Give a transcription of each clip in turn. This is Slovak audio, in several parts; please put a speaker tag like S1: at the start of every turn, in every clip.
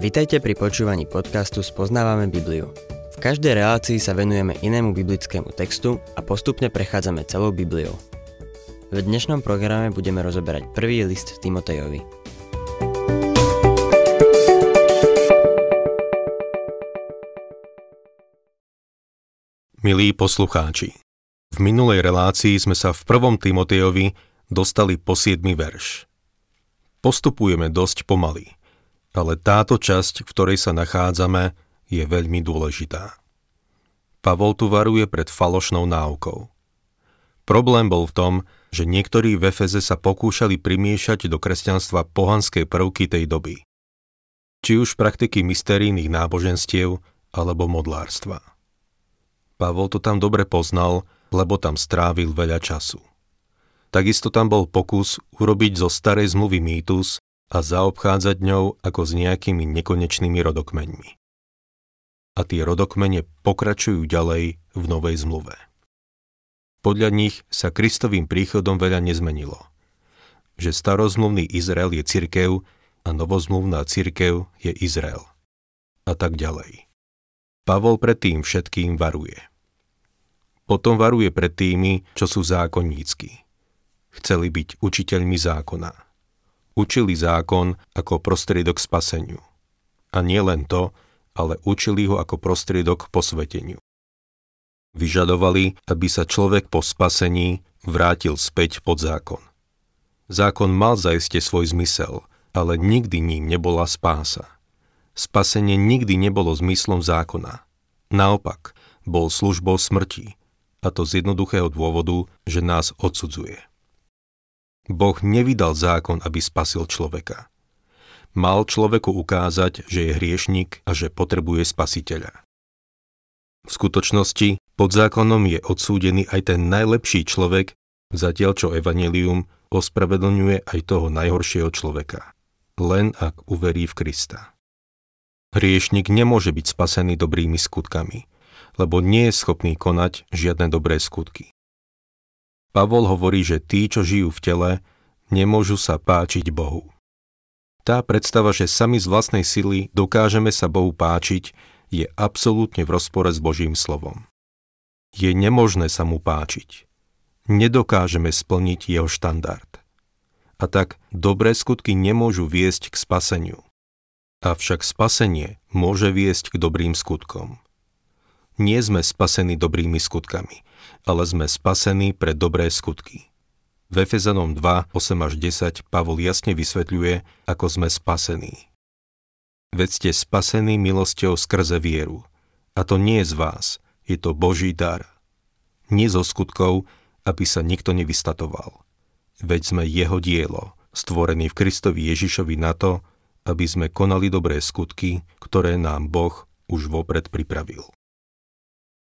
S1: Vitajte pri počúvaní podcastu Spoznávame Bibliu. V každej relácii sa venujeme inému biblickému textu a postupne prechádzame celou Bibliou. V dnešnom programe budeme rozoberať prvý list Timotejovi.
S2: Milí poslucháči, v minulej relácii sme sa v prvom Timotejovi dostali po 7. verš. Postupujeme dosť pomaly – ale táto časť, v ktorej sa nachádzame, je veľmi dôležitá. Pavol tu varuje pred falošnou náukou. Problém bol v tom, že niektorí v Efeze sa pokúšali primiešať do kresťanstva pohanské prvky tej doby. Či už praktiky mysterijných náboženstiev alebo modlárstva. Pavol to tam dobre poznal, lebo tam strávil veľa času. Takisto tam bol pokus urobiť zo starej zmluvy mýtus a zaobchádzať ňou ako s nejakými nekonečnými rodokmeňmi. A tie rodokmene pokračujú ďalej v Novej zmluve. Podľa nich sa Kristovým príchodom veľa nezmenilo. Že starozmluvný Izrael je cirkev a novozmluvná cirkev je Izrael. A tak ďalej. Pavol pred tým všetkým varuje. Potom varuje pred tými, čo sú zákonnícky. Chceli byť učiteľmi zákona učili zákon ako prostriedok spaseniu. A nie len to, ale učili ho ako prostriedok posveteniu. Vyžadovali, aby sa človek po spasení vrátil späť pod zákon. Zákon mal zaiste svoj zmysel, ale nikdy ním nebola spása. Spasenie nikdy nebolo zmyslom zákona. Naopak, bol službou smrti, a to z jednoduchého dôvodu, že nás odsudzuje. Boh nevydal zákon, aby spasil človeka. Mal človeku ukázať, že je hriešnik a že potrebuje spasiteľa. V skutočnosti pod zákonom je odsúdený aj ten najlepší človek, zatiaľ čo evanelium ospravedlňuje aj toho najhoršieho človeka. Len ak uverí v Krista. Hriešnik nemôže byť spasený dobrými skutkami, lebo nie je schopný konať žiadne dobré skutky. Pavol hovorí, že tí, čo žijú v tele, nemôžu sa páčiť Bohu. Tá predstava, že sami z vlastnej sily dokážeme sa Bohu páčiť, je absolútne v rozpore s Božím slovom. Je nemožné sa mu páčiť. Nedokážeme splniť jeho štandard. A tak dobré skutky nemôžu viesť k spaseniu. Avšak spasenie môže viesť k dobrým skutkom. Nie sme spasení dobrými skutkami, ale sme spasení pre dobré skutky. V Efezanom 2, 8 až 10 Pavol jasne vysvetľuje, ako sme spasení. Veď ste spasení milosťou skrze vieru. A to nie je z vás, je to Boží dar. Nie zo skutkov, aby sa nikto nevystatoval. Veď sme jeho dielo, stvorený v Kristovi Ježišovi na to, aby sme konali dobré skutky, ktoré nám Boh už vopred pripravil.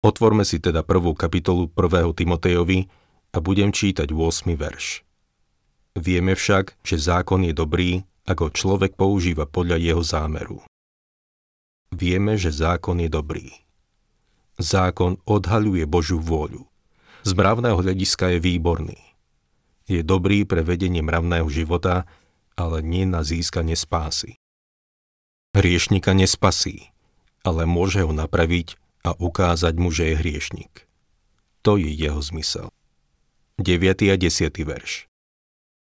S2: Otvorme si teda prvú kapitolu 1. Timotejovi a budem čítať 8. verš. Vieme však, že zákon je dobrý, ako človek používa podľa jeho zámeru. Vieme, že zákon je dobrý. Zákon odhaľuje Božiu vôľu. Z mravného hľadiska je výborný. Je dobrý pre vedenie mravného života, ale nie na získanie spásy. Hriešnika nespasí, ale môže ho napraviť a ukázať mu, že je hriešnik. To je jeho zmysel. 9. a 10. verš.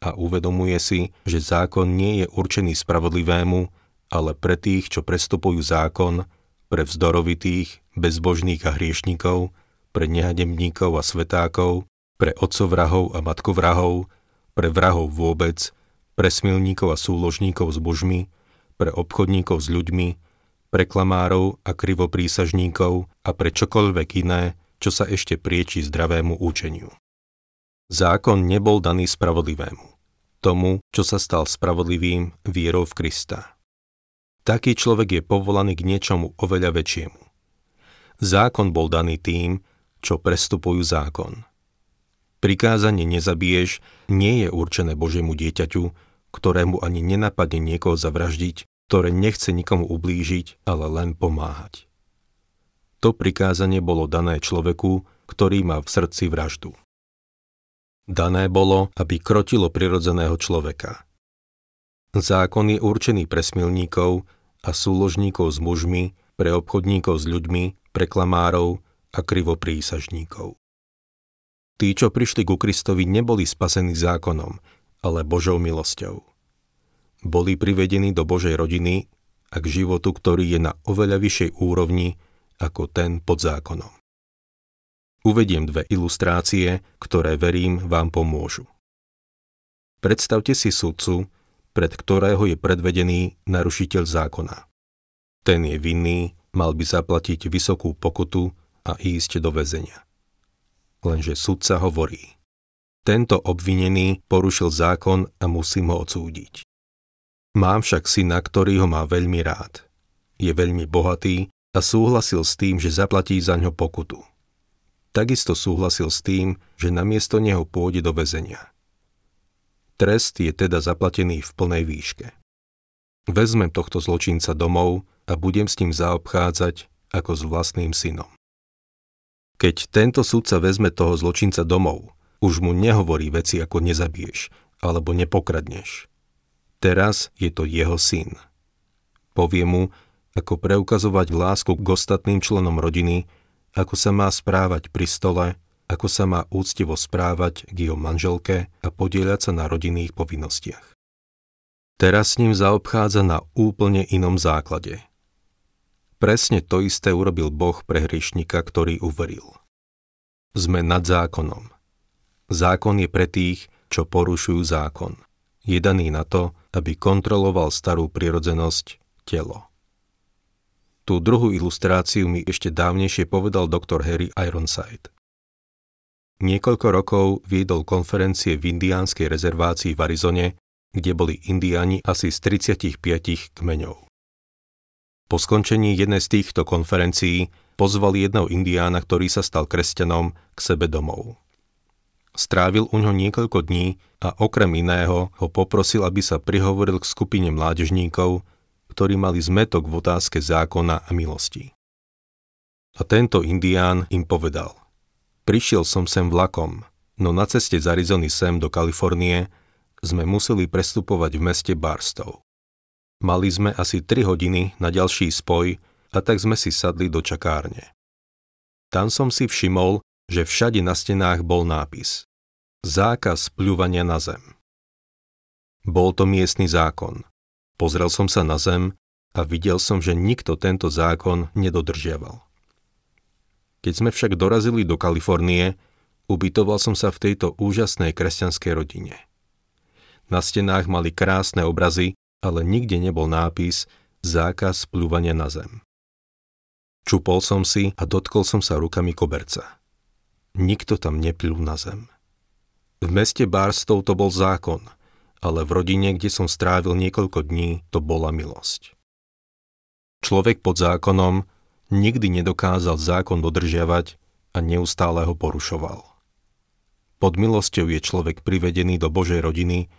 S2: A uvedomuje si, že zákon nie je určený spravodlivému, ale pre tých, čo prestupujú zákon, pre vzdorovitých, bezbožných a hriešnikov, pre nehademníkov a svetákov, pre otcovrahov a matkovrahov, pre vrahov vôbec, pre smilníkov a súložníkov s božmi, pre obchodníkov s ľuďmi, pre klamárov a krivoprísažníkov a pre čokoľvek iné, čo sa ešte prieči zdravému účeniu. Zákon nebol daný spravodlivému, tomu, čo sa stal spravodlivým vierou v Krista. Taký človek je povolaný k niečomu oveľa väčšiemu. Zákon bol daný tým, čo prestupujú zákon. Prikázanie nezabiješ nie je určené Božiemu dieťaťu, ktorému ani nenapadne niekoho zavraždiť, ktoré nechce nikomu ublížiť, ale len pomáhať. To prikázanie bolo dané človeku, ktorý má v srdci vraždu. Dané bolo, aby krotilo prirodzeného človeka. Zákon je určený pre smilníkov a súložníkov s mužmi, pre obchodníkov s ľuďmi, pre klamárov a krivoprísažníkov. Tí, čo prišli ku Kristovi, neboli spasení zákonom, ale Božou milosťou. Boli privedení do Božej rodiny a k životu, ktorý je na oveľa vyššej úrovni ako ten pod zákonom. Uvediem dve ilustrácie, ktoré verím vám pomôžu. Predstavte si sudcu, pred ktorého je predvedený narušiteľ zákona. Ten je vinný, mal by zaplatiť vysokú pokutu a ísť do väzenia. Lenže sudca hovorí, tento obvinený porušil zákon a musím ho odsúdiť. Mám však syna, ktorý ho má veľmi rád. Je veľmi bohatý a súhlasil s tým, že zaplatí za ňo pokutu. Takisto súhlasil s tým, že namiesto neho pôjde do väzenia. Trest je teda zaplatený v plnej výške. Vezmem tohto zločinca domov a budem s ním zaobchádzať ako s vlastným synom. Keď tento sudca vezme toho zločinca domov, už mu nehovorí veci ako nezabiješ alebo nepokradneš. Teraz je to jeho syn. Povie mu, ako preukazovať lásku k ostatným členom rodiny, ako sa má správať pri stole, ako sa má úctivo správať k jeho manželke a podieľať sa na rodinných povinnostiach. Teraz s ním zaobchádza na úplne inom základe – Presne to isté urobil Boh pre hriešnika, ktorý uveril. Sme nad zákonom. Zákon je pre tých, čo porušujú zákon. Je daný na to, aby kontroloval starú prirodzenosť, telo. Tú druhú ilustráciu mi ešte dávnejšie povedal doktor Harry Ironside. Niekoľko rokov viedol konferencie v indiánskej rezervácii v Arizone, kde boli indiáni asi z 35 kmeňov. Po skončení jednej z týchto konferencií pozval jedného indiána, ktorý sa stal kresťanom, k sebe domov. Strávil u ňo niekoľko dní a okrem iného ho poprosil, aby sa prihovoril k skupine mládežníkov, ktorí mali zmetok v otázke zákona a milosti. A tento indián im povedal, prišiel som sem vlakom, no na ceste z Arizony sem do Kalifornie sme museli prestupovať v meste Barstow. Mali sme asi 3 hodiny na ďalší spoj a tak sme si sadli do čakárne. Tam som si všimol, že všade na stenách bol nápis Zákaz pľúvania na zem. Bol to miestny zákon. Pozrel som sa na zem a videl som, že nikto tento zákon nedodržiaval. Keď sme však dorazili do Kalifornie, ubytoval som sa v tejto úžasnej kresťanskej rodine. Na stenách mali krásne obrazy ale nikde nebol nápis zákaz plúvania na zem. Čupol som si a dotkol som sa rukami koberca. Nikto tam neplul na zem. V meste Barstov to bol zákon, ale v rodine, kde som strávil niekoľko dní, to bola milosť. Človek pod zákonom nikdy nedokázal zákon dodržiavať a neustále ho porušoval. Pod milosťou je človek privedený do Božej rodiny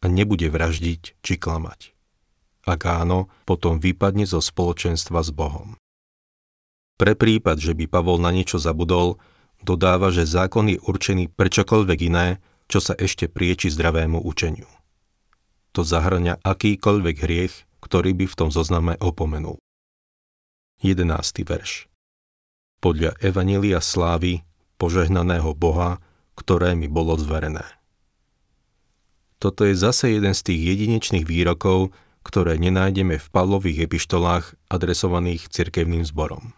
S2: a nebude vraždiť či klamať. Ak áno, potom vypadne zo spoločenstva s Bohom. Pre prípad, že by Pavol na niečo zabudol, dodáva, že zákon je určený pre čokoľvek iné, čo sa ešte prieči zdravému učeniu. To zahrňa akýkoľvek hriech, ktorý by v tom zozname opomenul. 11. verš Podľa Evanília slávy, požehnaného Boha, ktoré mi bolo zverené. Toto je zase jeden z tých jedinečných výrokov, ktoré nenájdeme v Pavlových epištolách adresovaných cirkevným zborom.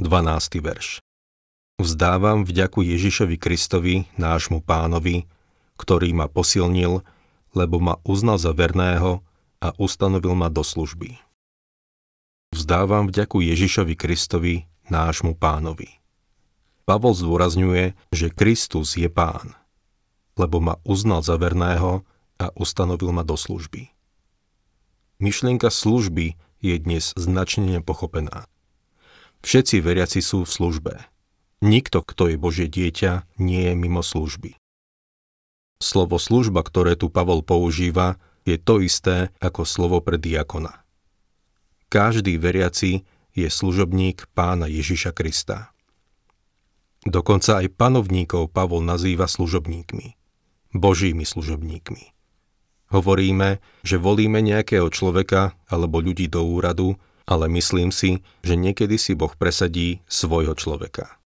S2: 12. verš Vzdávam vďaku Ježišovi Kristovi, nášmu pánovi, ktorý ma posilnil, lebo ma uznal za verného a ustanovil ma do služby. Vzdávam vďaku Ježišovi Kristovi, nášmu pánovi. Pavol zdôrazňuje, že Kristus je pán, lebo ma uznal za verného a ustanovil ma do služby. Myšlienka služby je dnes značne nepochopená. Všetci veriaci sú v službe. Nikto, kto je Božie dieťa, nie je mimo služby. Slovo služba, ktoré tu Pavol používa, je to isté ako slovo pre diakona. Každý veriaci je služobník pána Ježiša Krista. Dokonca aj panovníkov Pavol nazýva služobníkmi, božími služobníkmi. Hovoríme, že volíme nejakého človeka alebo ľudí do úradu, ale myslím si, že niekedy si Boh presadí svojho človeka.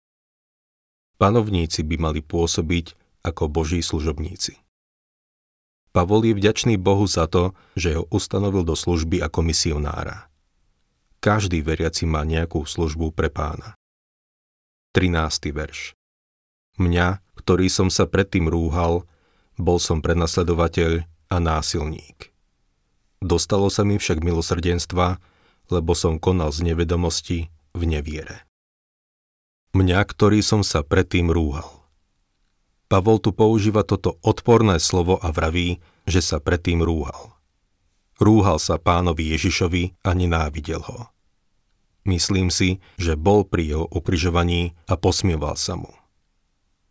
S2: Panovníci by mali pôsobiť ako Boží služobníci. Pavol je vďačný Bohu za to, že ho ustanovil do služby ako misionára. Každý veriaci má nejakú službu pre pána. 13. verš Mňa, ktorý som sa predtým rúhal, bol som prenasledovateľ a násilník. Dostalo sa mi však milosrdenstva, lebo som konal z nevedomosti v neviere. Mňa, ktorý som sa predtým rúhal. Pavol tu používa toto odporné slovo a vraví, že sa predtým rúhal. Rúhal sa pánovi Ježišovi a nenávidel ho. Myslím si, že bol pri jeho ukrižovaní a posmieval sa mu.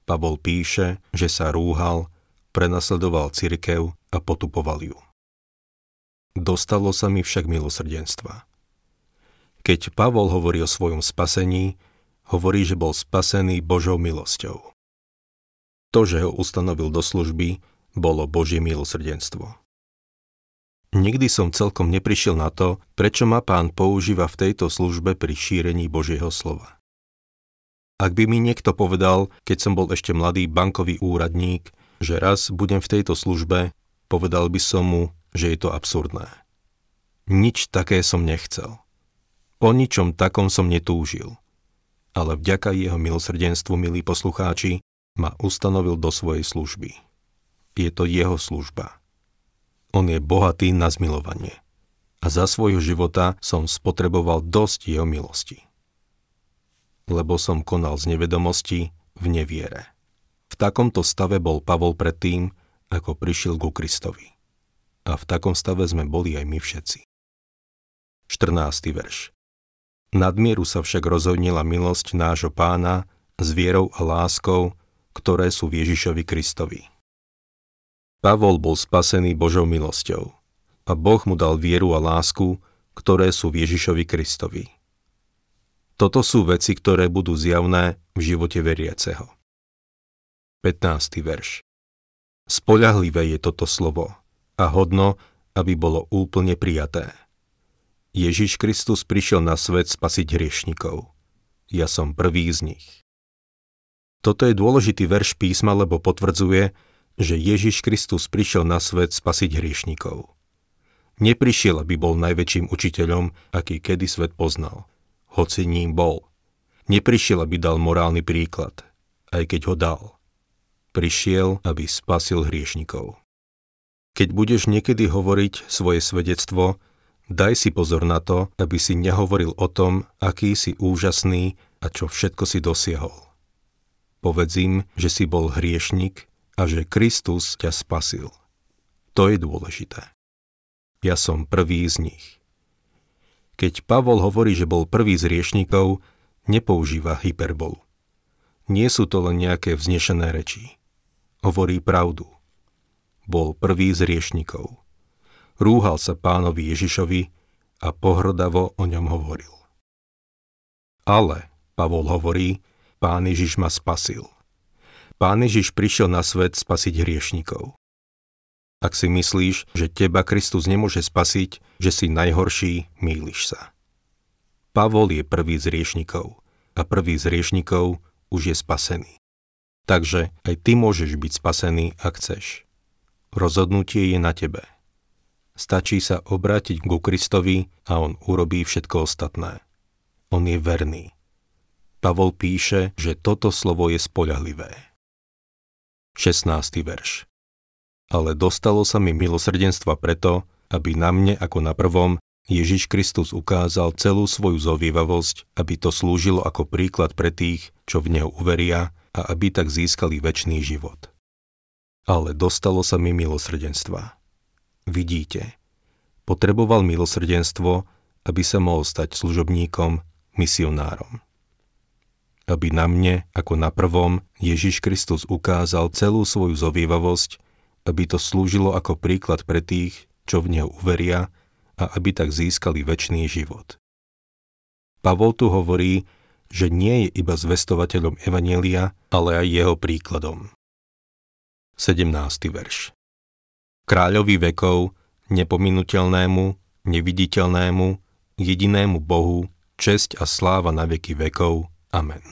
S2: Pavol píše, že sa rúhal, prenasledoval cirkev a potupoval ju. Dostalo sa mi však milosrdenstva. Keď Pavol hovorí o svojom spasení, hovorí, že bol spasený Božou milosťou. To, že ho ustanovil do služby, bolo Božie milosrdenstvo. Nikdy som celkom neprišiel na to, prečo ma pán používa v tejto službe pri šírení Božieho slova. Ak by mi niekto povedal, keď som bol ešte mladý bankový úradník, že raz budem v tejto službe, povedal by som mu, že je to absurdné. Nič také som nechcel. Po ničom takom som netúžil. Ale vďaka jeho milosrdenstvu, milí poslucháči, ma ustanovil do svojej služby. Je to jeho služba on je bohatý na zmilovanie. A za svojho života som spotreboval dosť jeho milosti. Lebo som konal z nevedomosti v neviere. V takomto stave bol Pavol predtým, ako prišiel ku Kristovi. A v takom stave sme boli aj my všetci. 14. verš Nadmieru sa však rozhodnila milosť nášho pána s vierou a láskou, ktoré sú v Ježišovi Kristovi. Pavol bol spasený Božou milosťou a Boh mu dal vieru a lásku, ktoré sú v Ježišovi Kristovi. Toto sú veci, ktoré budú zjavné v živote veriaceho. 15. verš Spoľahlivé je toto slovo a hodno, aby bolo úplne prijaté. Ježiš Kristus prišiel na svet spasiť hriešnikov. Ja som prvý z nich. Toto je dôležitý verš písma, lebo potvrdzuje, že Ježiš Kristus prišiel na svet spasiť hriešnikov. Neprišiel, aby bol najväčším učiteľom, aký kedy svet poznal. Hoci ním bol. Neprišiel, aby dal morálny príklad, aj keď ho dal. Prišiel, aby spasil hriešnikov. Keď budeš niekedy hovoriť svoje svedectvo, daj si pozor na to, aby si nehovoril o tom, aký si úžasný a čo všetko si dosiahol. Povedz im, že si bol hriešnik a že Kristus ťa spasil. To je dôležité. Ja som prvý z nich. Keď Pavol hovorí, že bol prvý z riešnikov, nepoužíva hyperbolu. Nie sú to len nejaké vznešené reči. Hovorí pravdu. Bol prvý z riešnikov. Rúhal sa pánovi Ježišovi a pohrdavo o ňom hovoril. Ale, Pavol hovorí, pán Ježiš ma spasil – Pán Ježiš prišiel na svet spasiť hriešnikov. Ak si myslíš, že teba Kristus nemôže spasiť, že si najhorší, mýliš sa. Pavol je prvý z riešnikov a prvý z riešnikov už je spasený. Takže aj ty môžeš byť spasený, ak chceš. Rozhodnutie je na tebe. Stačí sa obrátiť ku Kristovi a on urobí všetko ostatné. On je verný. Pavol píše, že toto slovo je spoľahlivé. 16. verš. Ale dostalo sa mi milosrdenstva preto, aby na mne ako na prvom Ježiš Kristus ukázal celú svoju zovievavosť, aby to slúžilo ako príklad pre tých, čo v Neho uveria a aby tak získali väčší život. Ale dostalo sa mi milosrdenstva. Vidíte, potreboval milosrdenstvo, aby sa mohol stať služobníkom, misionárom aby na mne, ako na prvom, Ježiš Kristus ukázal celú svoju zovievavosť, aby to slúžilo ako príklad pre tých, čo v Neho uveria a aby tak získali väčší život. Pavol tu hovorí, že nie je iba zvestovateľom Evanielia, ale aj jeho príkladom. 17. verš kráľovi vekov, nepominutelnému, neviditeľnému, jedinému Bohu, česť a sláva na veky vekov. Amen.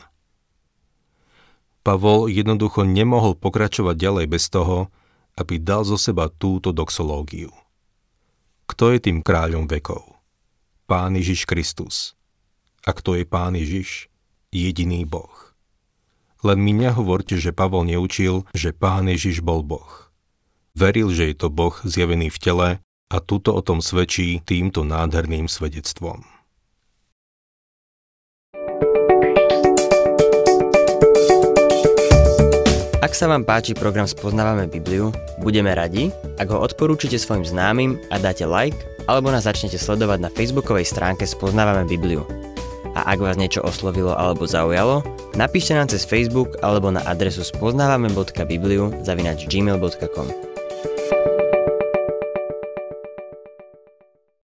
S2: Pavol jednoducho nemohol pokračovať ďalej bez toho, aby dal zo seba túto doxológiu. Kto je tým kráľom vekov? Pán Ježiš Kristus. A kto je Pán Ježiš? Jediný Boh. Len mi nehovorte, že Pavol neučil, že Pán Ježiš bol Boh. Veril, že je to Boh zjavený v tele a tuto o tom svedčí týmto nádherným svedectvom.
S1: Ak sa vám páči program Spoznávame Bibliu, budeme radi, ak ho odporúčite svojim známym a dáte like, alebo nás začnete sledovať na facebookovej stránke Spoznávame Bibliu. A ak vás niečo oslovilo alebo zaujalo, napíšte nám cez Facebook alebo na adresu spoznávame.bibliu zavinač gmail.com.